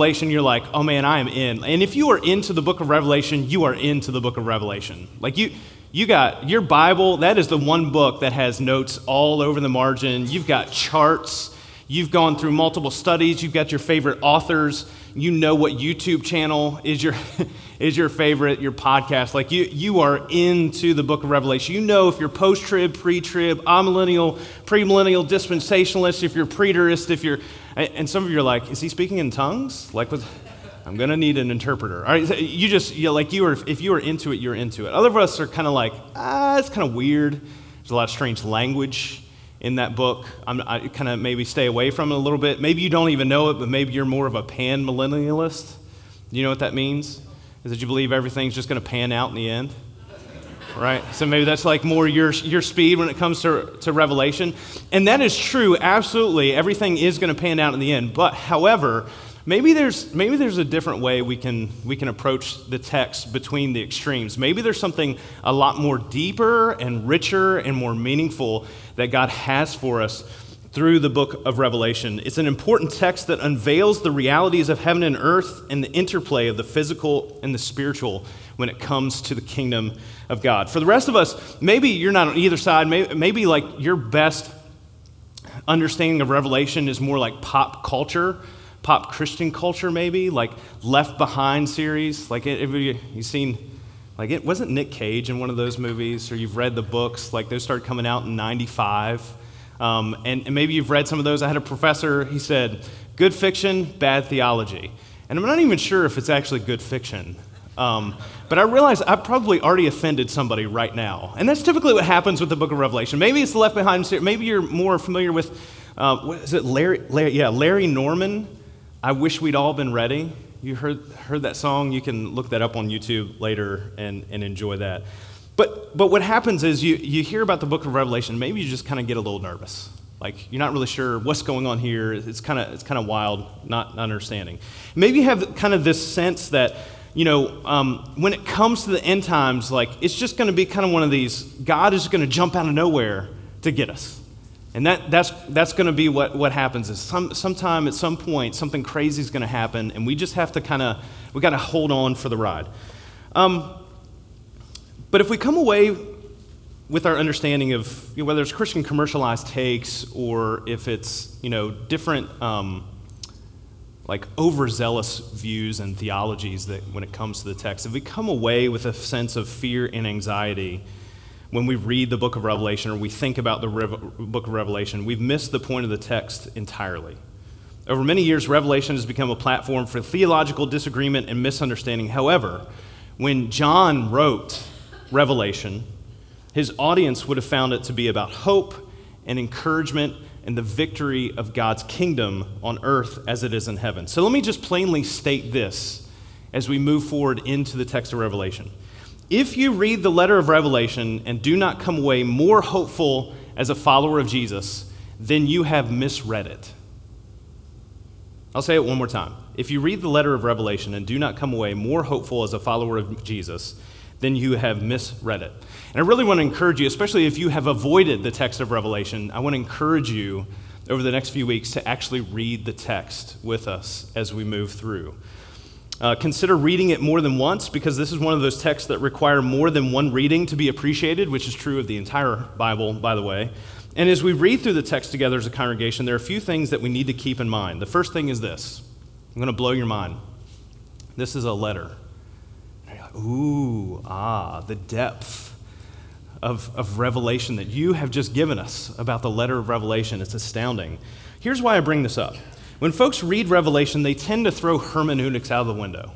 Revelation, you're like, oh man, I am in. And if you are into the book of Revelation, you are into the book of Revelation. Like you, you got your Bible, that is the one book that has notes all over the margin. You've got charts. You've gone through multiple studies. You've got your favorite authors. You know what YouTube channel is your, is your favorite, your podcast. Like you, you are into the book of Revelation. You know if you're post trib, pre trib, amillennial, premillennial, dispensationalist, if you're preterist, if you're and some of you are like, is he speaking in tongues? Like, with, I'm going to need an interpreter. All right, you just, you know, like you were, if you were into it, you're into it. Other of us are kind of like, ah, it's kind of weird. There's a lot of strange language in that book. I'm, I kind of maybe stay away from it a little bit. Maybe you don't even know it, but maybe you're more of a pan millennialist. You know what that means? Is that you believe everything's just going to pan out in the end? Right? So maybe that's like more your, your speed when it comes to, to revelation. And that is true, absolutely. Everything is going to pan out in the end. But however, maybe there's, maybe there's a different way we can, we can approach the text between the extremes. Maybe there's something a lot more deeper and richer and more meaningful that God has for us through the book of Revelation. It's an important text that unveils the realities of heaven and earth and the interplay of the physical and the spiritual when it comes to the kingdom of God. For the rest of us, maybe you're not on either side. Maybe, maybe like your best understanding of Revelation is more like pop culture, pop Christian culture, maybe like Left Behind series. Like, have you, you seen? Like, it wasn't Nick Cage in one of those movies, or you've read the books. Like, those started coming out in '95. Um, and, and maybe you've read some of those. I had a professor, he said, good fiction, bad theology. And I'm not even sure if it's actually good fiction. Um, but I realize I've probably already offended somebody right now. And that's typically what happens with the book of Revelation. Maybe it's the Left Behind series. Maybe you're more familiar with, uh, what is it, Larry, Larry, yeah, Larry Norman. I wish we'd all been ready. You heard, heard that song? You can look that up on YouTube later and, and enjoy that. But, but what happens is you, you hear about the book of Revelation, maybe you just kind of get a little nervous. Like you're not really sure what's going on here. It's kind of it's kind of wild, not understanding. Maybe you have kind of this sense that you know, um, when it comes to the end times, like it's just going to be kind of one of these God is going to jump out of nowhere to get us. And that, that's, that's going to be what, what happens is some, sometime at some point, something crazy is going to happen, and we just have to kind of, we got to hold on for the ride. Um, but if we come away with our understanding of you know, whether it's Christian commercialized takes or if it's, you know, different um, like overzealous views and theologies that when it comes to the text, if we come away with a sense of fear and anxiety when we read the book of Revelation or we think about the book of Revelation, we've missed the point of the text entirely. Over many years, Revelation has become a platform for theological disagreement and misunderstanding. However, when John wrote Revelation, his audience would have found it to be about hope and encouragement and the victory of God's kingdom on earth as it is in heaven. So let me just plainly state this as we move forward into the text of Revelation. If you read the letter of Revelation and do not come away more hopeful as a follower of Jesus, then you have misread it. I'll say it one more time. If you read the letter of Revelation and do not come away more hopeful as a follower of Jesus, then you have misread it. And I really want to encourage you, especially if you have avoided the text of Revelation, I want to encourage you over the next few weeks to actually read the text with us as we move through. Uh, consider reading it more than once because this is one of those texts that require more than one reading to be appreciated, which is true of the entire Bible, by the way. And as we read through the text together as a congregation, there are a few things that we need to keep in mind. The first thing is this I'm going to blow your mind. This is a letter. Ooh, ah, the depth of, of revelation that you have just given us about the letter of Revelation. It's astounding. Here's why I bring this up. When folks read Revelation, they tend to throw hermeneutics out of the window.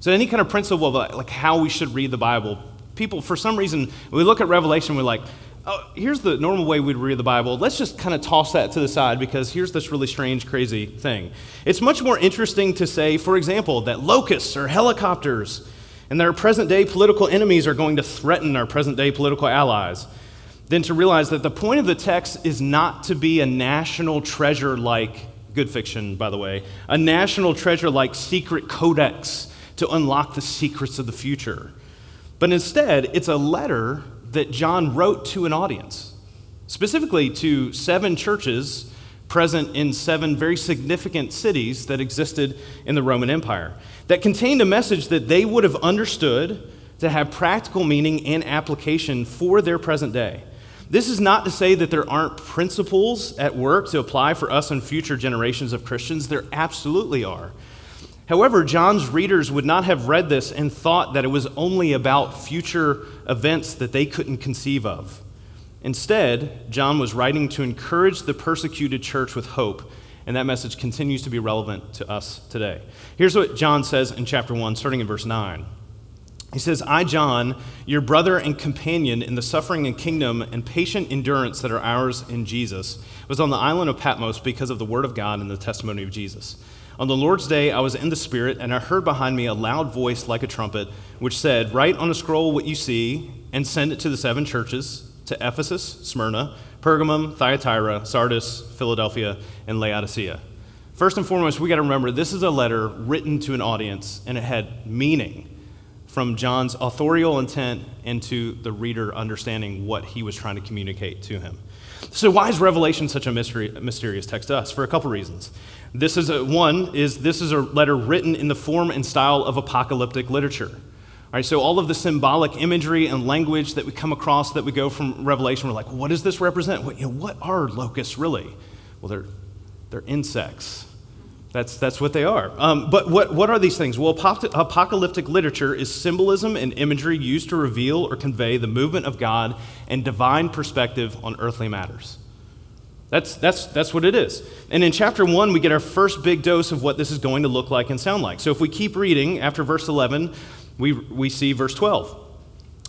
So, any kind of principle of like how we should read the Bible, people, for some reason, we look at Revelation, we're like, oh, here's the normal way we'd read the Bible. Let's just kind of toss that to the side because here's this really strange, crazy thing. It's much more interesting to say, for example, that locusts or helicopters and that our present day political enemies are going to threaten our present day political allies, than to realize that the point of the text is not to be a national treasure like good fiction, by the way, a national treasure like secret codex to unlock the secrets of the future. But instead, it's a letter that John wrote to an audience, specifically to seven churches present in seven very significant cities that existed in the Roman Empire, that contained a message that they would have understood to have practical meaning and application for their present day. This is not to say that there aren't principles at work to apply for us and future generations of Christians. There absolutely are. However, John's readers would not have read this and thought that it was only about future events that they couldn't conceive of. Instead, John was writing to encourage the persecuted church with hope, and that message continues to be relevant to us today. Here's what John says in chapter 1, starting in verse 9. He says, I, John, your brother and companion in the suffering and kingdom and patient endurance that are ours in Jesus, was on the island of Patmos because of the word of God and the testimony of Jesus. On the Lord's day, I was in the Spirit, and I heard behind me a loud voice like a trumpet, which said, Write on a scroll what you see, and send it to the seven churches to Ephesus, Smyrna, Pergamum, Thyatira, Sardis, Philadelphia, and Laodicea. First and foremost, we got to remember this is a letter written to an audience, and it had meaning from John's authorial intent into the reader understanding what he was trying to communicate to him. So, why is Revelation such a mystery, mysterious text to us? For a couple reasons. This is a, one is this is a letter written in the form and style of apocalyptic literature. All right, so all of the symbolic imagery and language that we come across that we go from Revelation, we're like, what does this represent? What, you know, what are locusts really? Well, they're, they're insects. That's, that's what they are. Um, but what, what are these things? Well, apocalyptic literature is symbolism and imagery used to reveal or convey the movement of God and divine perspective on earthly matters. That's, that's, that's what it is. And in chapter 1, we get our first big dose of what this is going to look like and sound like. So if we keep reading after verse 11, we, we see verse 12.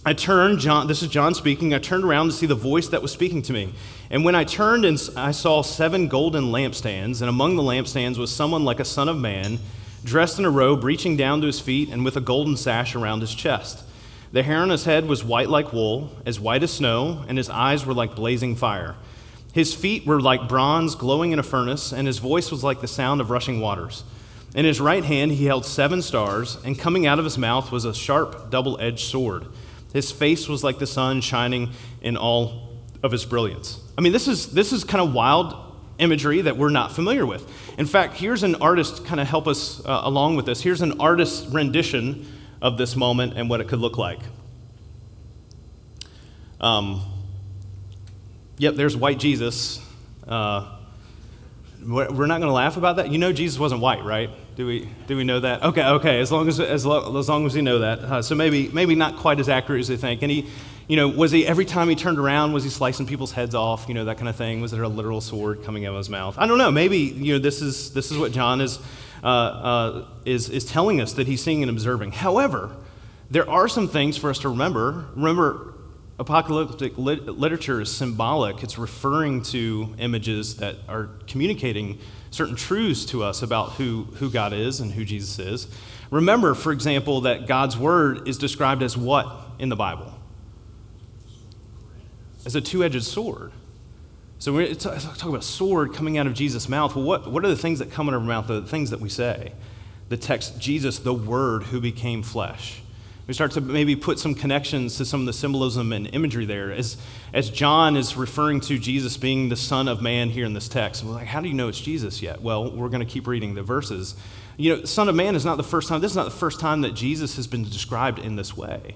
I turned, John, this is John speaking, I turned around to see the voice that was speaking to me. And when I turned and I saw seven golden lampstands, and among the lampstands was someone like a son of man, dressed in a robe reaching down to his feet and with a golden sash around his chest. The hair on his head was white like wool, as white as snow, and his eyes were like blazing fire. His feet were like bronze glowing in a furnace, and his voice was like the sound of rushing waters. In his right hand he held seven stars, and coming out of his mouth was a sharp, double edged sword. His face was like the sun shining in all of his brilliance. I mean, this is, this is kind of wild imagery that we're not familiar with. In fact, here's an artist kind of help us uh, along with this. Here's an artist's rendition of this moment and what it could look like. Um, yep, there's white Jesus. Uh, we're not going to laugh about that. You know, Jesus wasn't white, right? Do we do we know that? Okay, okay. As long as as, lo- as long as we know that, uh, so maybe maybe not quite as accurate as they think. And he, you know, was he every time he turned around was he slicing people's heads off? You know, that kind of thing. Was there a literal sword coming out of his mouth? I don't know. Maybe you know this is this is what John is uh, uh, is is telling us that he's seeing and observing. However, there are some things for us to remember. Remember, apocalyptic lit- literature is symbolic, it's referring to images that are communicating certain truths to us about who, who God is and who Jesus is. Remember, for example, that God's word is described as what in the Bible? As a two edged sword. So we're talking about sword coming out of Jesus' mouth. Well, what, what are the things that come out of our mouth, the things that we say? The text, Jesus, the Word who became flesh. We start to maybe put some connections to some of the symbolism and imagery there. As, as John is referring to Jesus being the Son of Man here in this text, we're like, how do you know it's Jesus yet? Well, we're going to keep reading the verses. You know, Son of Man is not the first time, this is not the first time that Jesus has been described in this way.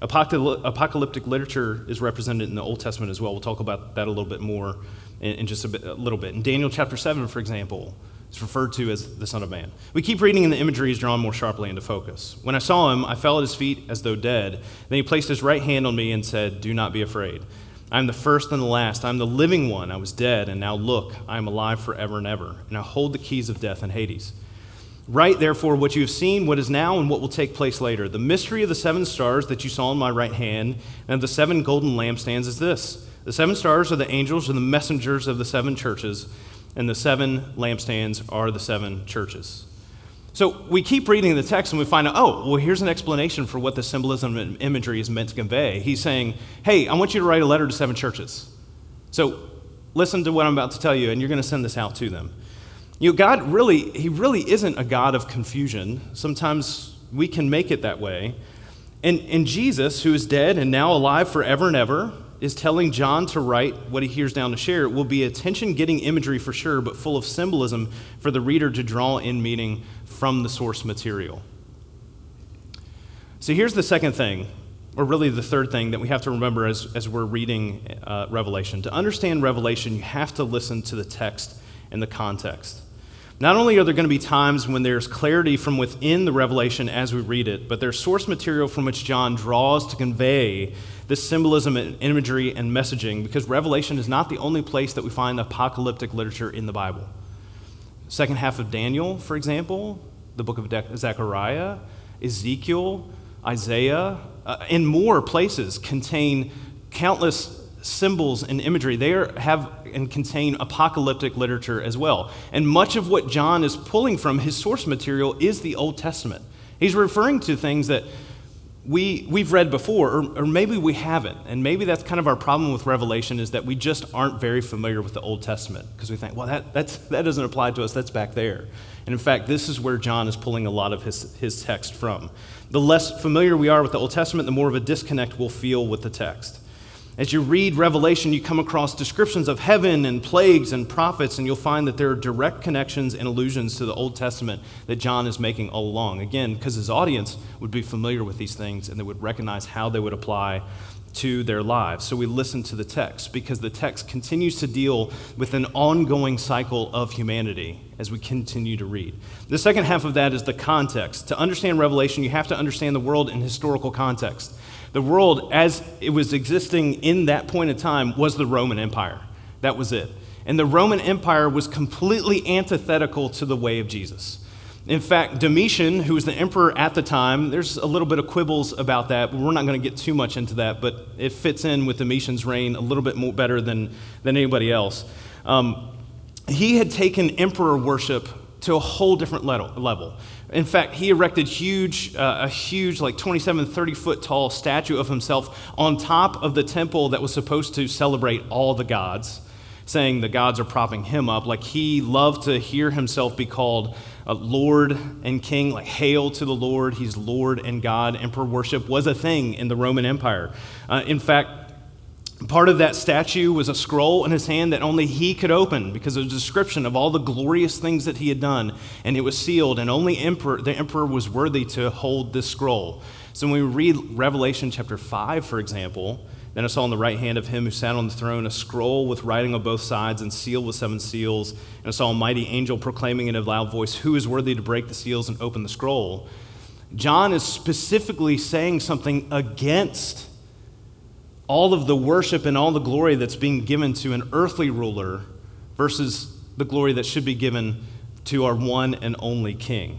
Apocalyptic literature is represented in the Old Testament as well. We'll talk about that a little bit more in, in just a, bit, a little bit. In Daniel chapter 7, for example, is referred to as the Son of Man. We keep reading, and the imagery is drawn more sharply into focus. When I saw him, I fell at his feet as though dead. Then he placed his right hand on me and said, Do not be afraid. I am the first and the last. I am the living one. I was dead, and now look, I am alive forever and ever, and I hold the keys of death and Hades. Write, therefore, what you have seen, what is now, and what will take place later. The mystery of the seven stars that you saw in my right hand, and of the seven golden lampstands is this the seven stars are the angels and the messengers of the seven churches and the seven lampstands are the seven churches. So we keep reading the text and we find out, oh, well, here's an explanation for what the symbolism and imagery is meant to convey. He's saying, hey, I want you to write a letter to seven churches. So listen to what I'm about to tell you, and you're going to send this out to them. You know, God really, He really isn't a God of confusion. Sometimes we can make it that way. And, and Jesus, who is dead and now alive forever and ever, is telling John to write what he hears down to share it will be attention getting imagery for sure, but full of symbolism for the reader to draw in meaning from the source material. So here's the second thing, or really the third thing that we have to remember as, as we're reading uh, Revelation. To understand Revelation, you have to listen to the text and the context. Not only are there going to be times when there's clarity from within the revelation as we read it, but there's source material from which John draws to convey this symbolism and imagery and messaging because Revelation is not the only place that we find apocalyptic literature in the Bible. Second half of Daniel, for example, the book of De- Zechariah, Ezekiel, Isaiah, uh, and more places contain countless symbols and imagery. They are, have and contain apocalyptic literature as well. And much of what John is pulling from his source material is the Old Testament. He's referring to things that we, we've read before, or, or maybe we haven't. And maybe that's kind of our problem with Revelation is that we just aren't very familiar with the Old Testament because we think, well, that, that's, that doesn't apply to us, that's back there. And in fact, this is where John is pulling a lot of his, his text from. The less familiar we are with the Old Testament, the more of a disconnect we'll feel with the text. As you read Revelation, you come across descriptions of heaven and plagues and prophets, and you'll find that there are direct connections and allusions to the Old Testament that John is making all along. Again, because his audience would be familiar with these things and they would recognize how they would apply to their lives. So we listen to the text because the text continues to deal with an ongoing cycle of humanity as we continue to read. The second half of that is the context. To understand Revelation, you have to understand the world in historical context. The world, as it was existing in that point in time, was the Roman Empire. That was it. And the Roman Empire was completely antithetical to the way of Jesus. In fact, Domitian, who was the emperor at the time, there's a little bit of quibbles about that, but we're not going to get too much into that, but it fits in with Domitian's reign a little bit more better than, than anybody else. Um, he had taken emperor worship to a whole different level. In fact, he erected huge, uh, a huge, like 27, 30 foot tall statue of himself on top of the temple that was supposed to celebrate all the gods, saying the gods are propping him up. Like he loved to hear himself be called uh, Lord and King, like hail to the Lord. He's Lord and God. Emperor worship was a thing in the Roman Empire. Uh, in fact, Part of that statue was a scroll in his hand that only he could open because it was a description of all the glorious things that he had done, and it was sealed, and only emperor, the emperor was worthy to hold this scroll. So when we read Revelation chapter 5, for example, then I saw on the right hand of him who sat on the throne a scroll with writing on both sides and sealed with seven seals. And I saw a mighty angel proclaiming in a loud voice, Who is worthy to break the seals and open the scroll? John is specifically saying something against all of the worship and all the glory that's being given to an earthly ruler versus the glory that should be given to our one and only King.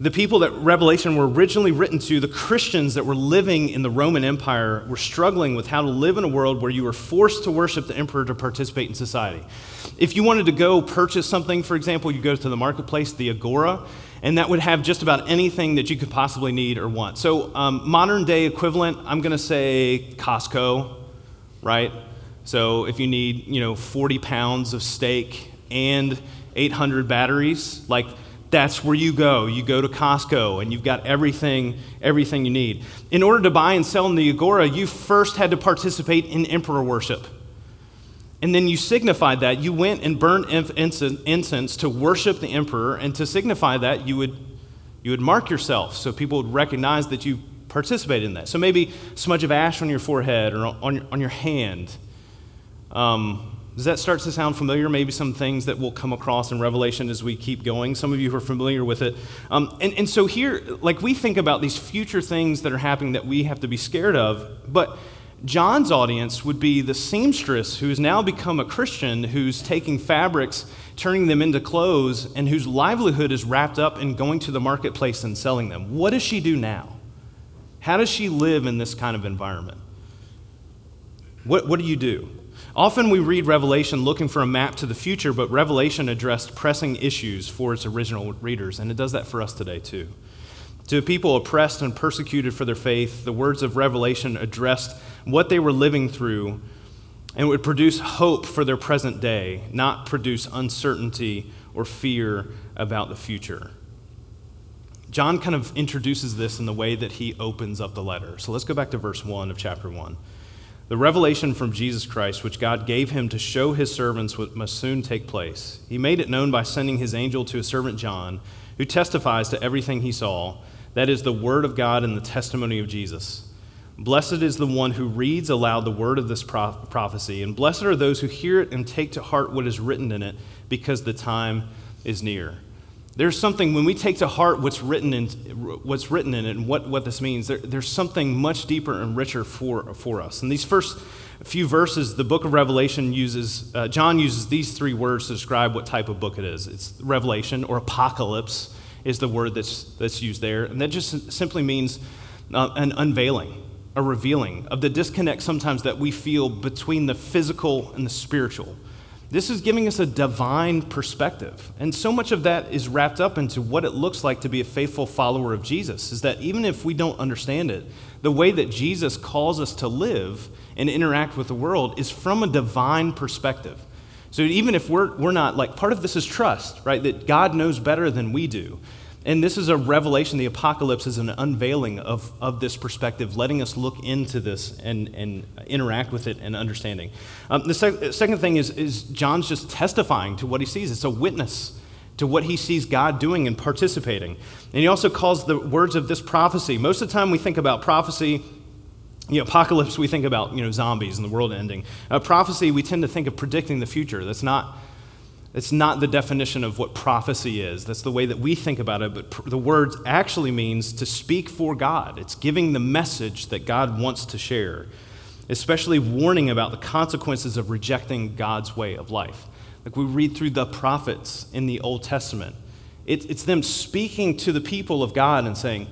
The people that Revelation were originally written to, the Christians that were living in the Roman Empire, were struggling with how to live in a world where you were forced to worship the emperor to participate in society. If you wanted to go purchase something, for example, you go to the marketplace, the Agora, and that would have just about anything that you could possibly need or want. So, um, modern day equivalent, I'm going to say Costco, right? So, if you need, you know, 40 pounds of steak and 800 batteries, like that's where you go. You go to Costco and you've got everything, everything you need. In order to buy and sell in the Agora, you first had to participate in emperor worship. And then you signified that. You went and burned incense to worship the emperor, and to signify that, you would, you would mark yourself so people would recognize that you participated in that. So maybe smudge of ash on your forehead or on your, on your hand. Um, does that start to sound familiar? Maybe some things that we'll come across in Revelation as we keep going. Some of you who are familiar with it. Um, and, and so here, like we think about these future things that are happening that we have to be scared of, but John's audience would be the seamstress who's now become a Christian, who's taking fabrics, turning them into clothes, and whose livelihood is wrapped up in going to the marketplace and selling them. What does she do now? How does she live in this kind of environment? What, what do you do? Often we read Revelation looking for a map to the future, but Revelation addressed pressing issues for its original readers, and it does that for us today too. To people oppressed and persecuted for their faith, the words of Revelation addressed what they were living through and would produce hope for their present day, not produce uncertainty or fear about the future. John kind of introduces this in the way that he opens up the letter. So let's go back to verse 1 of chapter 1. The revelation from Jesus Christ, which God gave him to show his servants what must soon take place. He made it known by sending his angel to his servant John, who testifies to everything he saw. That is the word of God and the testimony of Jesus. Blessed is the one who reads aloud the word of this prophecy, and blessed are those who hear it and take to heart what is written in it, because the time is near. There's something, when we take to heart what's written in, what's written in it and what, what this means, there, there's something much deeper and richer for, for us. In these first few verses, the book of Revelation uses, uh, John uses these three words to describe what type of book it is. It's Revelation or apocalypse is the word that's, that's used there. And that just simply means uh, an unveiling, a revealing of the disconnect sometimes that we feel between the physical and the spiritual. This is giving us a divine perspective. And so much of that is wrapped up into what it looks like to be a faithful follower of Jesus, is that even if we don't understand it, the way that Jesus calls us to live and interact with the world is from a divine perspective. So even if we're, we're not, like, part of this is trust, right? That God knows better than we do. And this is a revelation. The apocalypse is an unveiling of, of this perspective, letting us look into this and, and interact with it and understanding. Um, the sec- second thing is, is John's just testifying to what he sees. It's a witness to what he sees God doing and participating. And he also calls the words of this prophecy. Most of the time we think about prophecy, you know, apocalypse, we think about, you know, zombies and the world ending. Uh, prophecy, we tend to think of predicting the future. That's not it's not the definition of what prophecy is. That's the way that we think about it, but pr- the word actually means to speak for God. It's giving the message that God wants to share, especially warning about the consequences of rejecting God's way of life. Like we read through the prophets in the Old Testament, it, it's them speaking to the people of God and saying,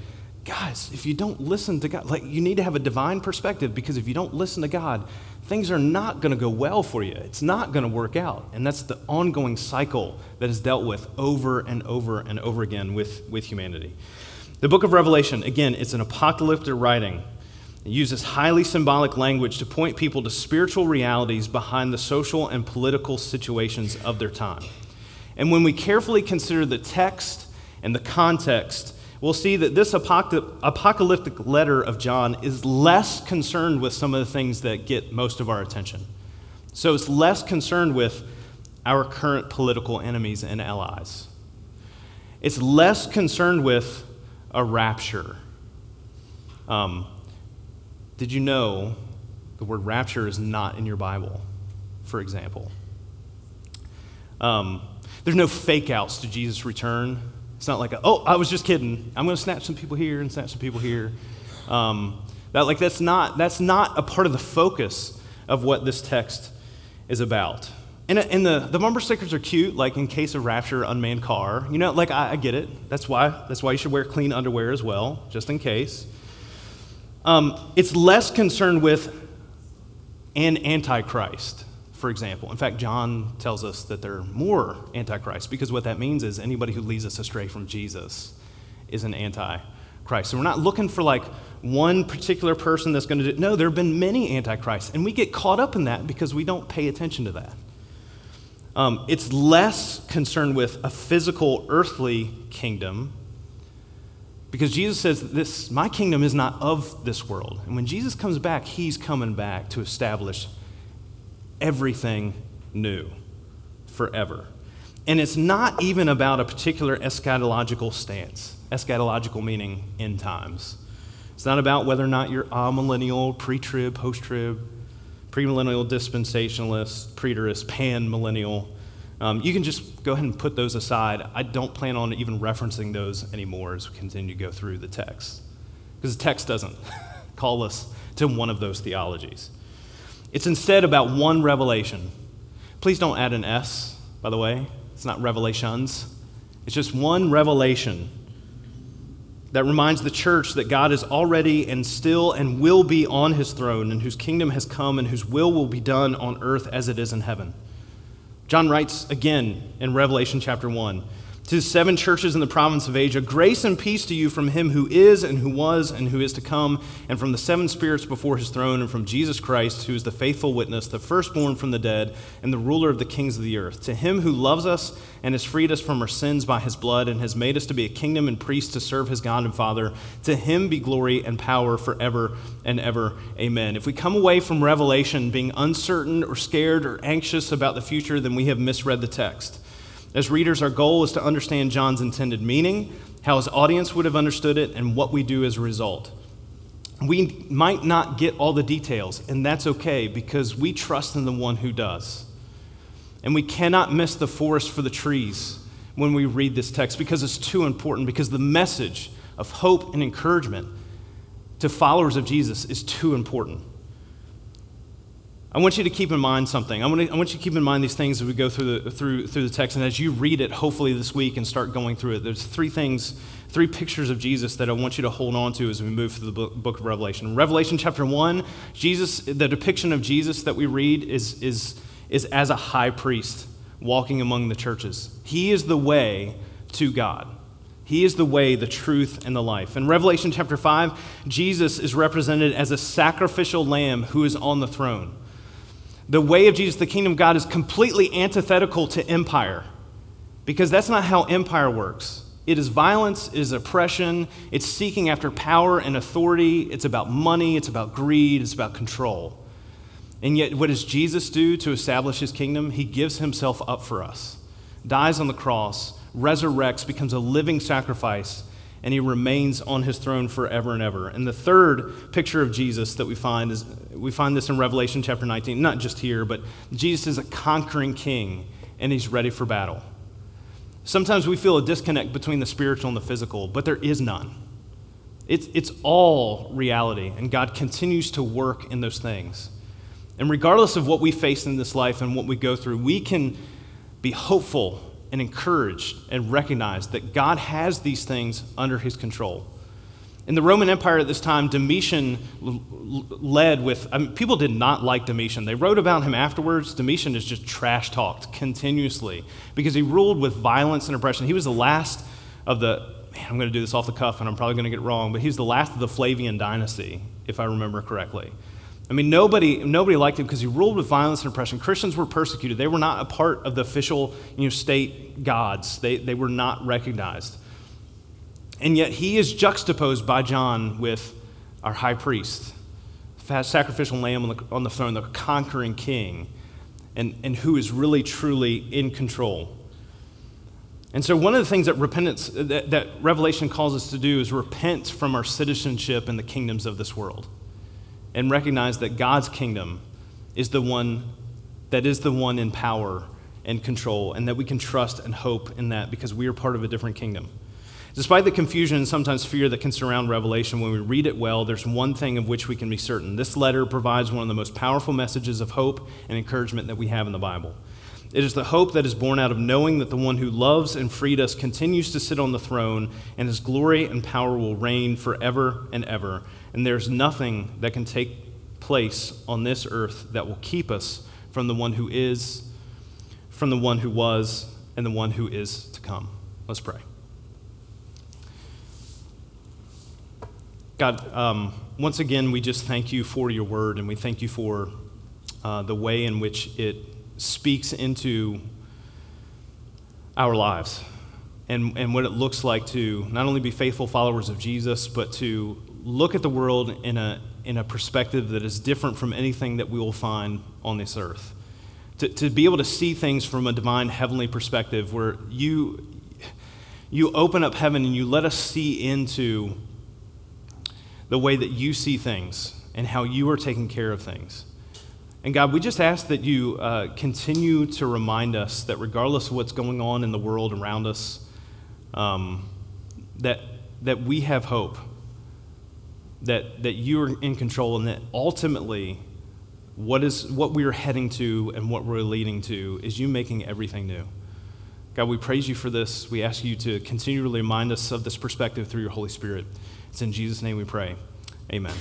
guys, if you don't listen to God, like you need to have a divine perspective because if you don't listen to God, things are not going to go well for you. It's not going to work out. And that's the ongoing cycle that is dealt with over and over and over again with, with humanity. The book of Revelation, again, it's an apocalyptic writing. It uses highly symbolic language to point people to spiritual realities behind the social and political situations of their time. And when we carefully consider the text and the context, we'll see that this apocalyptic letter of John is less concerned with some of the things that get most of our attention. So it's less concerned with our current political enemies and allies. It's less concerned with a rapture. Um, did you know the word rapture is not in your Bible, for example? Um, there's no fake outs to Jesus' return. It's not like, a, oh, I was just kidding. I'm going to snatch some people here and snatch some people here. Um, that, like, that's not, that's not a part of the focus of what this text is about. And, and the, the bumper stickers are cute, like in case of rapture, unmanned car. You know, like, I, I get it. That's why, that's why you should wear clean underwear as well, just in case. Um, it's less concerned with an antichrist for example. In fact, John tells us that there are more antichrists because what that means is anybody who leads us astray from Jesus is an antichrist. So we're not looking for like one particular person that's going to do. No, there have been many antichrists, and we get caught up in that because we don't pay attention to that. Um, it's less concerned with a physical, earthly kingdom because Jesus says, this, My kingdom is not of this world. And when Jesus comes back, he's coming back to establish everything new forever. And it's not even about a particular eschatological stance, eschatological meaning end times. It's not about whether or not you're amillennial, pre trib, post trib, premillennial dispensationalist, preterist, pan millennial. Um, you can just go ahead and put those aside. I don't plan on even referencing those anymore as we continue to go through the text. Because the text doesn't call us to one of those theologies. It's instead about one revelation. Please don't add an S, by the way. It's not revelations. It's just one revelation that reminds the church that God is already and still and will be on his throne, and whose kingdom has come, and whose will will be done on earth as it is in heaven. John writes again in Revelation chapter 1 To seven churches in the province of Asia, grace and peace to you from him who is, and who was, and who is to come, and from the seven spirits before his throne, and from Jesus Christ, who is the faithful witness, the firstborn from the dead, and the ruler of the kings of the earth. To him who loves us and has freed us from our sins by his blood, and has made us to be a kingdom and priests to serve his God and Father, to him be glory and power forever and ever. Amen. If we come away from Revelation being uncertain or scared or anxious about the future, then we have misread the text. As readers, our goal is to understand John's intended meaning, how his audience would have understood it, and what we do as a result. We might not get all the details, and that's okay because we trust in the one who does. And we cannot miss the forest for the trees when we read this text because it's too important, because the message of hope and encouragement to followers of Jesus is too important. I want you to keep in mind something. I want, to, I want you to keep in mind these things as we go through the, through, through the text. And as you read it, hopefully this week, and start going through it, there's three things, three pictures of Jesus that I want you to hold on to as we move through the book, book of Revelation. Revelation chapter 1, Jesus, the depiction of Jesus that we read is, is, is as a high priest walking among the churches. He is the way to God. He is the way, the truth, and the life. In Revelation chapter 5, Jesus is represented as a sacrificial lamb who is on the throne the way of Jesus, the kingdom of God, is completely antithetical to empire because that's not how empire works. It is violence, it is oppression, it's seeking after power and authority, it's about money, it's about greed, it's about control. And yet, what does Jesus do to establish his kingdom? He gives himself up for us, dies on the cross, resurrects, becomes a living sacrifice, and he remains on his throne forever and ever. And the third picture of Jesus that we find is we find this in Revelation chapter 19, not just here, but Jesus is a conquering king and he's ready for battle. Sometimes we feel a disconnect between the spiritual and the physical, but there is none. It's, it's all reality, and God continues to work in those things. And regardless of what we face in this life and what we go through, we can be hopeful and encouraged and recognize that God has these things under his control. In the Roman Empire at this time, Domitian led with, I mean, people did not like Domitian. They wrote about him afterwards. Domitian is just trash talked continuously because he ruled with violence and oppression. He was the last of the, man, I'm going to do this off the cuff and I'm probably going to get wrong, but he's the last of the Flavian dynasty, if I remember correctly. I mean, nobody, nobody liked him because he ruled with violence and oppression. Christians were persecuted. They were not a part of the official you know, state gods, they, they were not recognized. And yet he is juxtaposed by John with our high priest, sacrificial lamb on the, on the throne, the conquering king, and, and who is really, truly in control. And so, one of the things that repentance, that, that Revelation calls us to do is repent from our citizenship in the kingdoms of this world and recognize that God's kingdom is the one that is the one in power and control, and that we can trust and hope in that because we are part of a different kingdom. Despite the confusion and sometimes fear that can surround Revelation, when we read it well, there's one thing of which we can be certain. This letter provides one of the most powerful messages of hope and encouragement that we have in the Bible. It is the hope that is born out of knowing that the one who loves and freed us continues to sit on the throne, and his glory and power will reign forever and ever. And there's nothing that can take place on this earth that will keep us from the one who is, from the one who was, and the one who is to come. Let's pray. God, um, once again, we just thank you for your word, and we thank you for uh, the way in which it speaks into our lives and, and what it looks like to not only be faithful followers of Jesus, but to look at the world in a, in a perspective that is different from anything that we will find on this earth. To, to be able to see things from a divine heavenly perspective where you, you open up heaven and you let us see into the way that you see things and how you are taking care of things. And God, we just ask that you uh, continue to remind us that regardless of what's going on in the world around us, um, that, that we have hope, that, that you are in control, and that ultimately, what, is, what we are heading to and what we're leading to is you making everything new. God, we praise you for this. We ask you to continually remind us of this perspective through your Holy Spirit. It's in Jesus' name we pray. Amen.